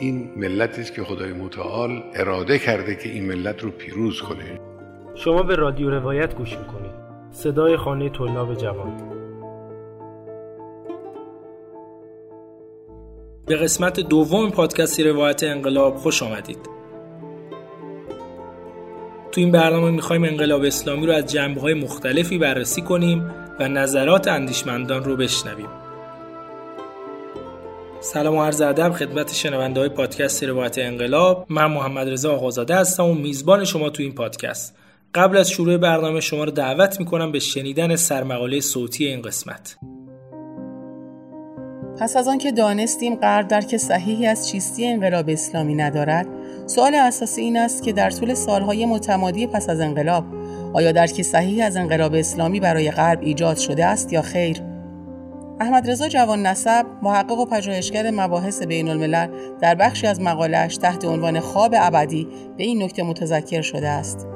این ملتی است که خدای متعال اراده کرده که این ملت رو پیروز کنه. شما به رادیو روایت گوش می‌کنید. صدای خانه طلاب جوان. به قسمت دوم پادکستی روایت انقلاب خوش آمدید. تو این برنامه می‌خوایم انقلاب اسلامی رو از جنبه های مختلفی بررسی کنیم و نظرات اندیشمندان رو بشنویم. سلام و عرض ادب خدمت شنونده های پادکست روایت انقلاب. من محمد رضا آقازاده هستم و میزبان شما تو این پادکست. قبل از شروع برنامه شما رو دعوت می‌کنم به شنیدن سرمقاله صوتی این قسمت. پس از آنکه دانستیم غرب درک صحیحی از چیستی انقلاب اسلامی ندارد سوال اساسی این است که در طول سالهای متمادی پس از انقلاب آیا درک صحیح از انقلاب اسلامی برای غرب ایجاد شده است یا خیر؟ احمد رضا جوان نسب محقق و پژوهشگر مباحث بین الملل در بخشی از مقالش تحت عنوان خواب ابدی به این نکته متذکر شده است.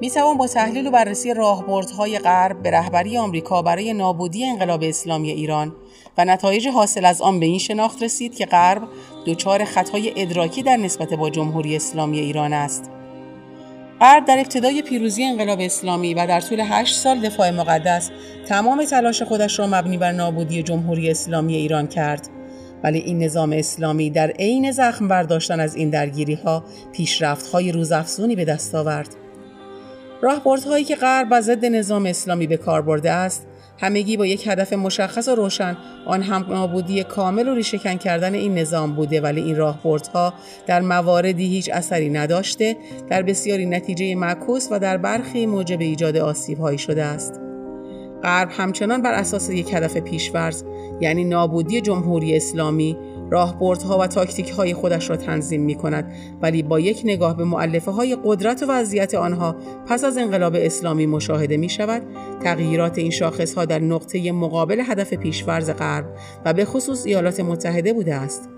می توان با تحلیل و بررسی راهبردهای غرب به رهبری آمریکا برای نابودی انقلاب اسلامی ایران و نتایج حاصل از آن به این شناخت رسید که غرب دچار خطای ادراکی در نسبت با جمهوری اسلامی ایران است. غرب در ابتدای پیروزی انقلاب اسلامی و در طول هشت سال دفاع مقدس تمام تلاش خودش را مبنی بر نابودی جمهوری اسلامی ایران کرد. ولی این نظام اسلامی در عین زخم برداشتن از این درگیری ها پیشرفت های روزافزونی به دست آورد. راهبردهایی که غرب و ضد نظام اسلامی به کار برده است همگی با یک هدف مشخص و روشن. آن هم نابودی کامل و ریشهکن کردن این نظام بوده ولی این راهبردها در مواردی هیچ اثری نداشته در بسیاری نتیجه معکوس و در برخی موجب ایجاد آسیبهایی شده است. غرب همچنان بر اساس یک هدف پیشورز یعنی نابودی جمهوری اسلامی راهبردها و تاکتیک های خودش را تنظیم می کند ولی با یک نگاه به معلفه های قدرت و وضعیت آنها پس از انقلاب اسلامی مشاهده می شود تغییرات این شاخص ها در نقطه مقابل هدف پیشورز غرب و به خصوص ایالات متحده بوده است.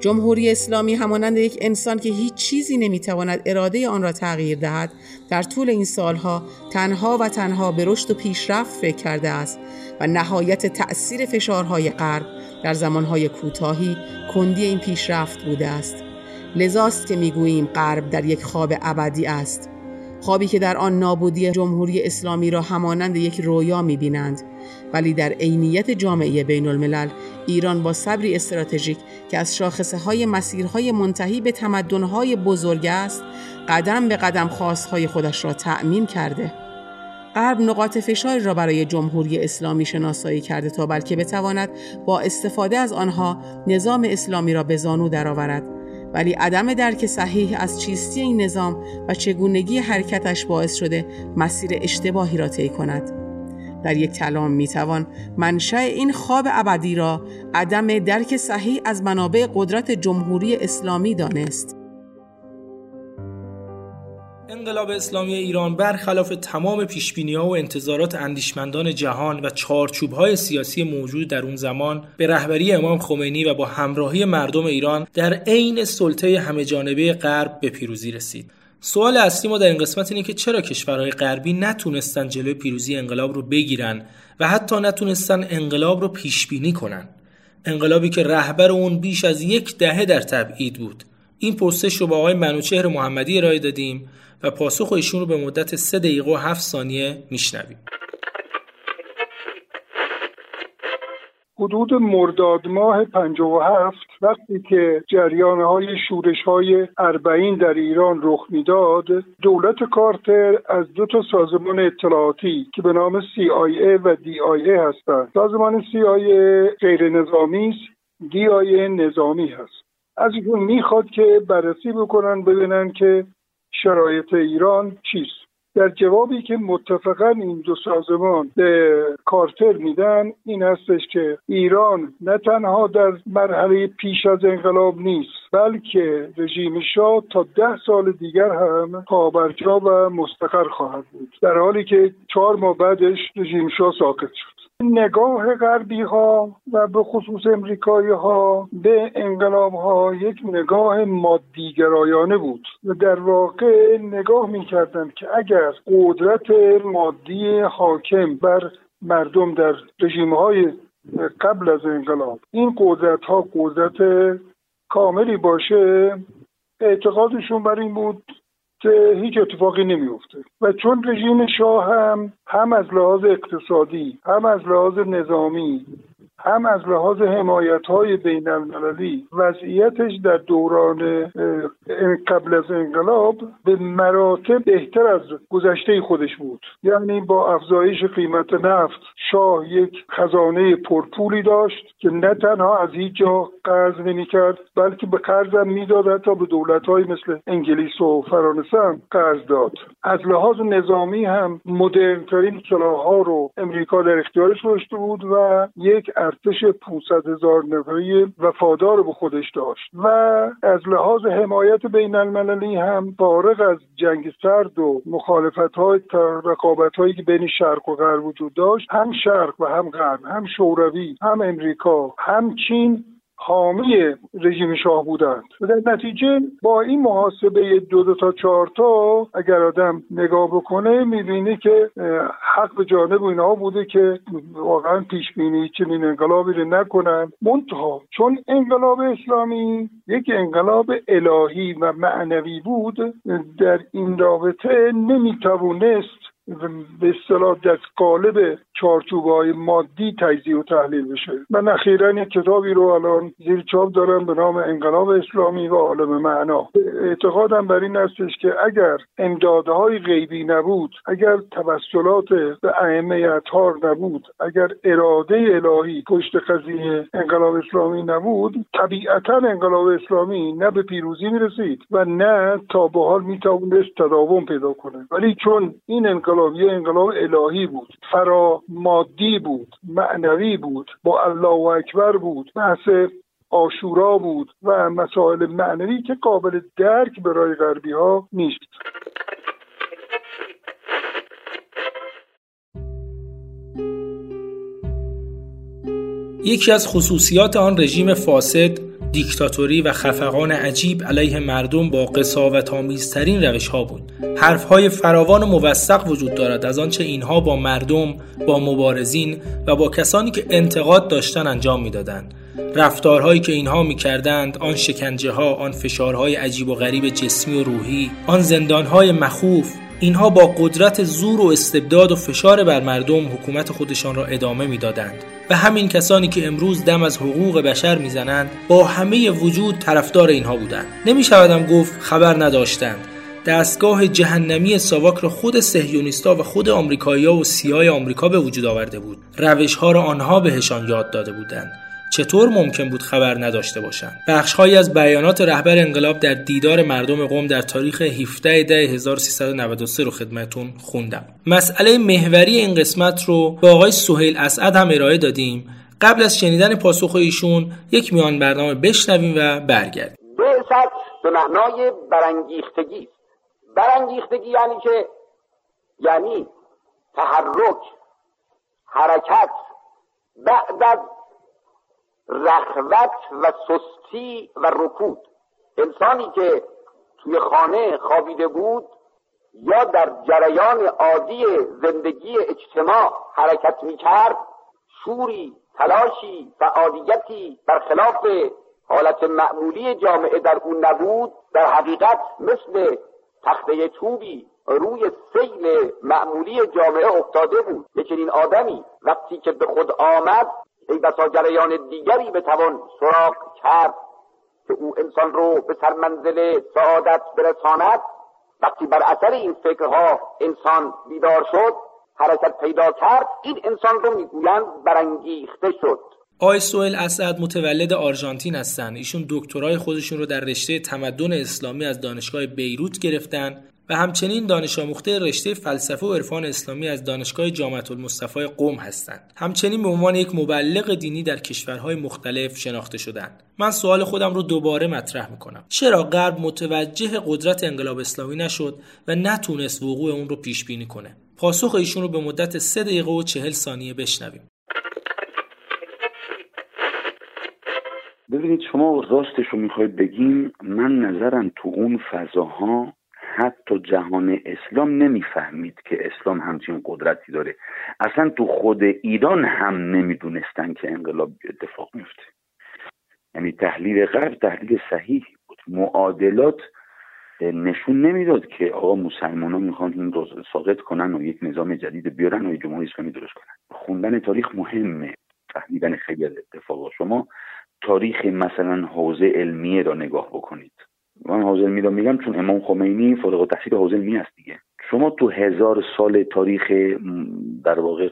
جمهوری اسلامی همانند یک انسان که هیچ چیزی نمی‌تواند اراده آن را تغییر دهد در طول این سالها تنها و تنها به رشد و پیشرفت فکر کرده است و نهایت تأثیر فشارهای غرب در زمانهای کوتاهی کندی این پیشرفت بوده است. لذاست که می‌گوییم غرب در یک خواب ابدی است. خوابی که در آن نابودی جمهوری اسلامی را همانند یک رویا می‌بینند. ولی در عینیت جامعه بین الملل ایران با صبری استراتژیک که از شاخصه های مسیرهای منتهی به تمدنهای بزرگ است قدم به قدم خواستهای خودش را تأمین کرده. غرب نقاط فشاری را برای جمهوری اسلامی شناسایی کرده تا بلکه بتواند با استفاده از آنها نظام اسلامی را به زانو درآورد. ولی عدم درک صحیح از چیستی این نظام و چگونگی حرکتش باعث شده مسیر اشتباهی را طی کند. در یک کلام می‌توان منشأ این خواب ابدی را عدم درک صحیح از منابع قدرت جمهوری اسلامی دانست انقلاب اسلامی ایران برخلاف تمام پیشبینی ها و انتظارات اندیشمندان جهان و چارچوب های سیاسی موجود در اون زمان به رهبری امام خمینی و با همراهی مردم ایران در عین سلطه همه جانبه غرب به پیروزی رسید. سوال اصلی ما در این قسمت اینه که چرا کشورهای غربی نتونستن جلوی پیروزی انقلاب رو بگیرن و حتی نتونستن انقلاب رو پیش بینی کنن. انقلابی که رهبر اون بیش از یک دهه در تبعید بود. این پرسش رو با آقای منوچهر محمدی ارائه دادیم و پاسخ ایشون رو به مدت 3 دقیقه و 7 ثانیه میشنویم. حدود مرداد ماه 57 وقتی که جریان های شورش های اربعین در ایران رخ می‌داد دولت کارتر از دو تا سازمان اطلاعاتی که به نام CIA و DIA هستند. سازمان CIA غیر نظامی است DIA نظامی هست. از ایشون می‌خواد که بررسی بکنن ببینن که شرایط ایران چیست. در جوابی که متفقا این دو سازمان به کارتر میدن این هستش که ایران نه تنها در مرحله پیش از انقلاب نیست بلکه رژیم شاه تا ده سال دیگر هم پابرجا و مستقر خواهد بود. در حالی که چهار ماه بعدش رژیم شاه ساقط شد. نگاه غربی ها و به خصوص امریکایی ها به انقلاب ها یک نگاه مادیگرایانه بود و در واقع نگاه می‌کردند که اگر قدرت مادی حاکم بر مردم در رژیم های قبل از انقلاب این قدرت ها قدرت کاملی باشه اعتقادشون بر این بود هیچ اتفاقی نمیفته و چون رژیم شاه هم هم از لحاظ اقتصادی هم از لحاظ نظامی هم از لحاظ حمایت های بین المللی وضعیتش در دوران قبل از انقلاب به مراتب بهتر از گذشته خودش بود. یعنی با افزایش قیمت نفت شاه یک خزانه پرپولی داشت که نه تنها از هیچ جا قرض نمی‌کرد بلکه به قرضم می‌داد حتی به دولت های مثل انگلیس و فرانسه هم قرض داد. از لحاظ نظامی هم مدرنترین ها رو امریکا در اختیارش داشته بود و یک ارتش 500 هزار نفری وفادار به خودش داشت و از لحاظ حمایت بین المللی هم فارغ از جنگ سرد و مخالفت های رقابت هایی که بین شرق و غرب وجود داشت هم شرق و هم غرب هم شوروی هم امریکا هم چین حامی رژیم شاه بودند. و در نتیجه با این محاسبه دو دو تا چهار تا اگر آدم نگاه بکنه می‌بینه که حق به جانب اینها بوده که واقعا پیش بینی چنین انقلابی رو نکنن. منتها چون انقلاب اسلامی یک انقلاب الهی و معنوی بود در این رابطه نمی‌توانست به اصطلاح در قالب چارچوب های مادی تجزیه و تحلیل بشه. من اخیرا یک کتابی رو الان زیر چاپ دارم به نام انقلاب اسلامی و عالم معنا. اعتقادم بر این هستش که اگر امدادهای غیبی نبود اگر توسلات به ائمه اطهار نبود اگر اراده الهی پشت قضیه انقلاب اسلامی نبود طبیعتا انقلاب اسلامی نه به پیروزی می‌رسید و نه تا به حال می‌توانست تداوم پیدا کنه. ولی چون این انقلاب یه انقلاب الهی بود. فرا مادی بود معنوی بود با الله اکبر بود بحث آشورا بود و مسائل معنوی که قابل درک برای غربی ها نیست. یکی از خصوصیات آن رژیم فاسد دیکتاتوری و خفقان عجیب علیه مردم با قصاوت آمیزترین روش ها بود. حرف های فراوان و موثق وجود دارد از آنچه اینها با مردم با مبارزین و با کسانی که انتقاد داشتن انجام می‌دادند. رفتارهایی که اینها می‌کردند آن شکنجه ها آن فشارهای عجیب و غریب جسمی و روحی آن زندانهای مخوف اینها با قدرت زور و استبداد و فشار بر مردم حکومت خودشان را ادامه می‌دادند. و همین کسانی که امروز دم از حقوق بشر می‌زنند با همه وجود طرفدار اینها بودند. نمی شودم گفت خبر نداشتند. دستگاه جهنمی ساواک را خود سهیونیستا و خود آمریکایی‌ها و سیای آمریکا به وجود آورده بود. روش ها را آنها بهشان یاد داده بودند. چطور ممکن بود خبر نداشته باشند؟ بخشهایی از بیانات رهبر انقلاب در دیدار مردم قوم در تاریخ 17 ده 1393 رو خدمتون خوندم. مسئله محوری این قسمت رو با آقای سهیل اسعد هم ارائه دادیم. قبل از شنیدن پاسخ ایشون یک میان برنامه بشنویم و برگردیم. بعثت به معنای برانگیختگی. برانگیختگی یعنی که یعنی تحرک حرکت بعد از رخوت و سستی و رکود. انسانی که توی خانه خوابیده بود یا در جریان عادی زندگی اجتماع حرکت می کرد شوری تلاشی فعالیتی برخلاف حالت معمولی جامعه در اون نبود در حقیقت مثل تخته چوبی روی سیل معمولی جامعه افتاده بود. یکی این آدمی وقتی که به خود آمد ای بسا جریان دیگری بتوان سراغ کرد که او انسان رو به سرمنزل سعادت برساند. وقتی بر اثر این فکرها انسان بیدار شد حرکت پیدا کرد این انسان رو می‌گویند برانگیخته شد. آقای سوئل اسد متولد آرژانتین هستند. ایشون دکترای خودشون رو در رشته تمدن اسلامی از دانشگاه بیروت گرفتن. و همچنین دانش آموخته رشته فلسفه و عرفان اسلامی از دانشگاه جامعه المصطفى قم هستند. همچنین به عنوان یک مبلغ دینی در کشورهای مختلف شناخته شدند. من سوال خودم رو دوباره مطرح می‌کنم. چرا غرب متوجه قدرت انقلاب اسلامی نشد و نتونست وقوع اون رو پیش بینی کنه؟ پاسخ ایشون رو به مدت 3 دقیقه و 40 ثانیه بشنویم. ببینید شما راستش رو می‌خواید بگیم من نظرم تو اون فضاها حتی جهان اسلام نمی‌فهمید که اسلام همچین قدرتی داره. اصلا تو خود ایران هم نمی‌دونستن که انقلاب اتفاق میفته یعنی تحلیل غرب تحلیل صحیح بود. معادلات نشون نمی‌داد که آقا مسلمان ها می‌خوان این رو ساقط کنن و یک نظام جدید بیارن و جمهوری اسلامی درست کنن. خوندن تاریخ مهمه. فهمیدن خیلی از اتفاقا. شما تاریخ مثلا حوزه علمیه را نگاه بکنید. من علمی را میگم چون امام خمینی فارغ التحصیل حوزه علمی است دیگه. شما تو هزار سال تاریخ در واقع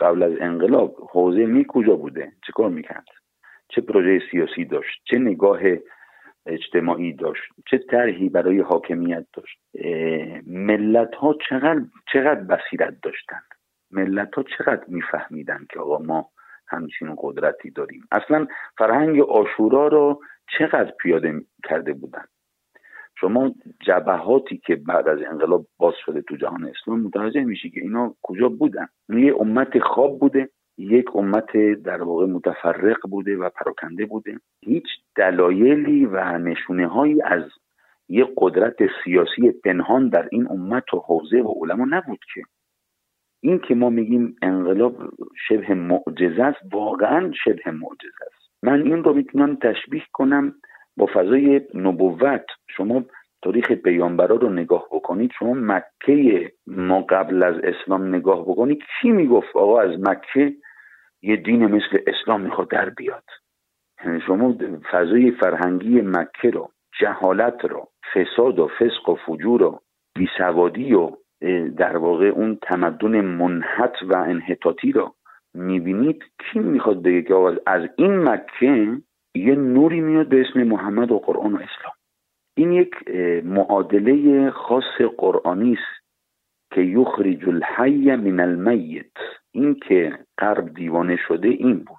قبل از انقلاب حوزه علمی کجا بوده؟ چه کار می‌کرد؟ چه پروژه سیاسی داشت؟ چه نگاه اجتماعی داشت؟ چه طرحی برای حاکمیت داشت؟ ملت ها چقدر چقدر بصیرت داشتن؟ ملت ها چقدر میفهمیدن که آقا ما همچین قدرتی داریم؟ اصلا فرهنگ آشورا رو چقدر پیاده کرده بودن. شما جبهاتی که بعد از انقلاب باز شده تو جهان اسلام متوجه میشی که اینا کجا بودن. یه امت خواب بوده یک امت در واقع متفرق بوده و پراکنده بوده. هیچ دلایلی و نشونه هایی از یک قدرت سیاسی پنهان در این امت و حوزه و علما نبود که. این که ما میگیم انقلاب شبه معجزه است واقعا شبه معجزه است. من این رو می‌تونم تشبیه کنم با فضای نبوت. شما تاریخ پیامبرا رو نگاه بکنید شما مکه ما قبل از اسلام نگاه بکنید کی می‌گفت آقا از مکه یه دین مثل اسلام می‌خواد در بیاد؟ یعنی شما فضای فرهنگی مکه رو جهالت رو فساد و فسق و فجور و بیسوادی و در واقع اون تمدن منحط و انحطاطی رو می‌بینید کی می‌خواد بگه که از این مکه یه نوری میاد به اسم محمد و قرآن و اسلام. این یک معادله خاص قرآنی است که یخرج الحی من المیت. این که قرب دیوانه شده این بود.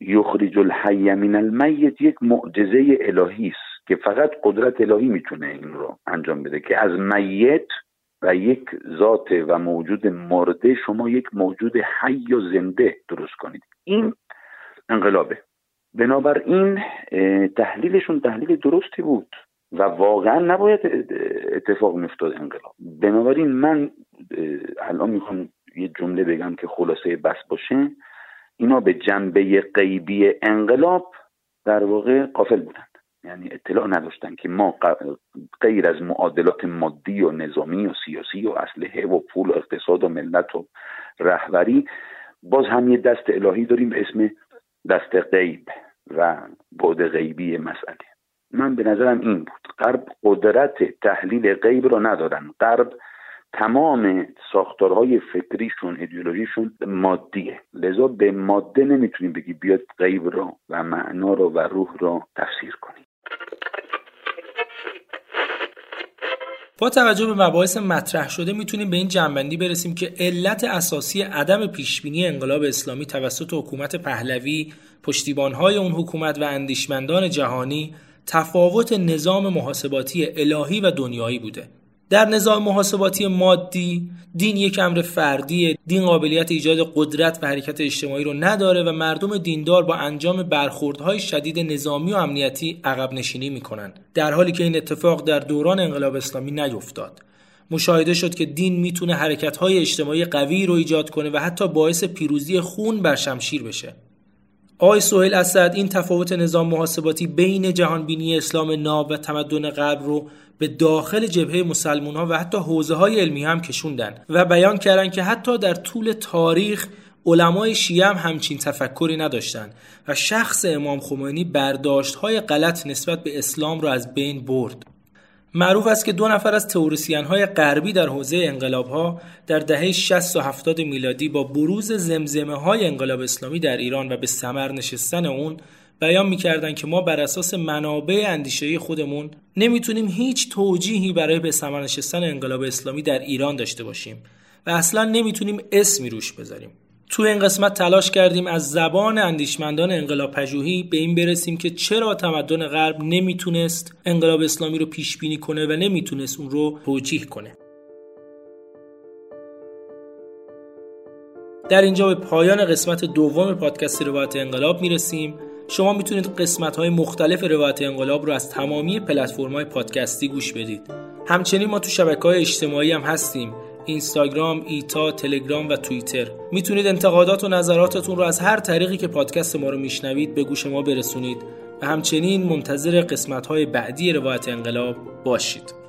یخرج الحی من المیت یک معجزه الهی است که فقط قدرت الهی می‌تونه این رو انجام بده که از میت یک ذات و موجود مرده شما یک موجود حی و زنده درست کنید. این انقلابه. بنابراین تحلیلشون تحلیل درستی بود و واقعا نباید اتفاق میفتاد انقلاب. بنابراین من الان می‌خوام یه جمله بگم که خلاصه بس باشه. اینا به جنبه غیبی انقلاب در واقع قافل بودن. یعنی اطلاع نداشتن که ما غیر از معادلات مادی و نظامی و سیاسی و اسلحه و پول و اقتصاد و ملت و رهبری باز هم یه دست الهی داریم به اسم دست غیب و بعد غیبی مسئله. من به نظرم این بود. غرب قدرت تحلیل غیب رو ندارن غرب تمام ساختارهای فکریشون ایدئولوژیشون مادیه. لذا به ماده نمی‌تونیم بگی بیاد غیب را و معنا را و روح را تفسیر کنیم. با توجه به مباحث مطرح شده می‌تونیم به این جنبندی برسیم که علت اساسی عدم پیشبینی انقلاب اسلامی توسط حکومت پهلوی پشتیبانهای اون حکومت و اندیشمندان جهانی تفاوت نظام محاسباتی الهی و دنیایی بوده. در نظام محاسباتی مادی دین یک امر فردیه. دین قابلیت ایجاد قدرت و حرکت اجتماعی رو نداره و مردم دیندار با انجام برخوردهای شدید نظامی و امنیتی عقب نشینی می‌کنن. در حالی که این اتفاق در دوران انقلاب اسلامی نیفتاد. مشاهده شد که دین می‌تونه حرکتهای اجتماعی قوی رو ایجاد کنه و حتی باعث پیروزی خون بر شمشیر بشه. آقای سهیل اسد این تفاوت نظام محاسباتی بین جهانبینی اسلام ناب و تمدن غرب رو به داخل جبهه مسلمان ها و حتی حوزه های علمی هم کشوندن و بیان کردن که حتی در طول تاریخ علمای شیعه هم همچین تفکری نداشتند و شخص امام خمینی برداشت های غلط نسبت به اسلام را از بین برد. معروف است که دو نفر از تئوریسین های غربی در حوزه انقلاب ها در دهه 60 و 70 میلادی با بروز زمزمه های انقلاب اسلامی در ایران و به ثمر نشستن اون بیان می‌کردن که ما بر اساس منابع اندیشه خودمون نمی‌تونیم هیچ توجیهی برای به ثمر نشستن انقلاب اسلامی در ایران داشته باشیم و اصلا نمی‌تونیم اسمی روش بذاریم. تو این قسمت تلاش کردیم از زبان اندیشمندان انقلاب پژوهی به این برسیم که چرا تمدن غرب نمی‌تونست انقلاب اسلامی رو پیش بینی کنه و نمی‌تونست اون رو توجیه کنه. در اینجا به پایان قسمت دوم پادکست روایت انقلاب می‌رسیم. شما می‌تونید قسمت های مختلف روایت انقلاب رو از تمامی پلتفرم های پادکستی گوش بدید. همچنین ما تو شبکه های اجتماعی هم هستیم. اینستاگرام، ایتا، تلگرام و توییتر. می‌تونید انتقادات و نظراتتون رو از هر طریقی که پادکست ما رو میشنوید به گوش ما برسونید. و همچنین منتظر قسمت های بعدی روایت انقلاب باشید.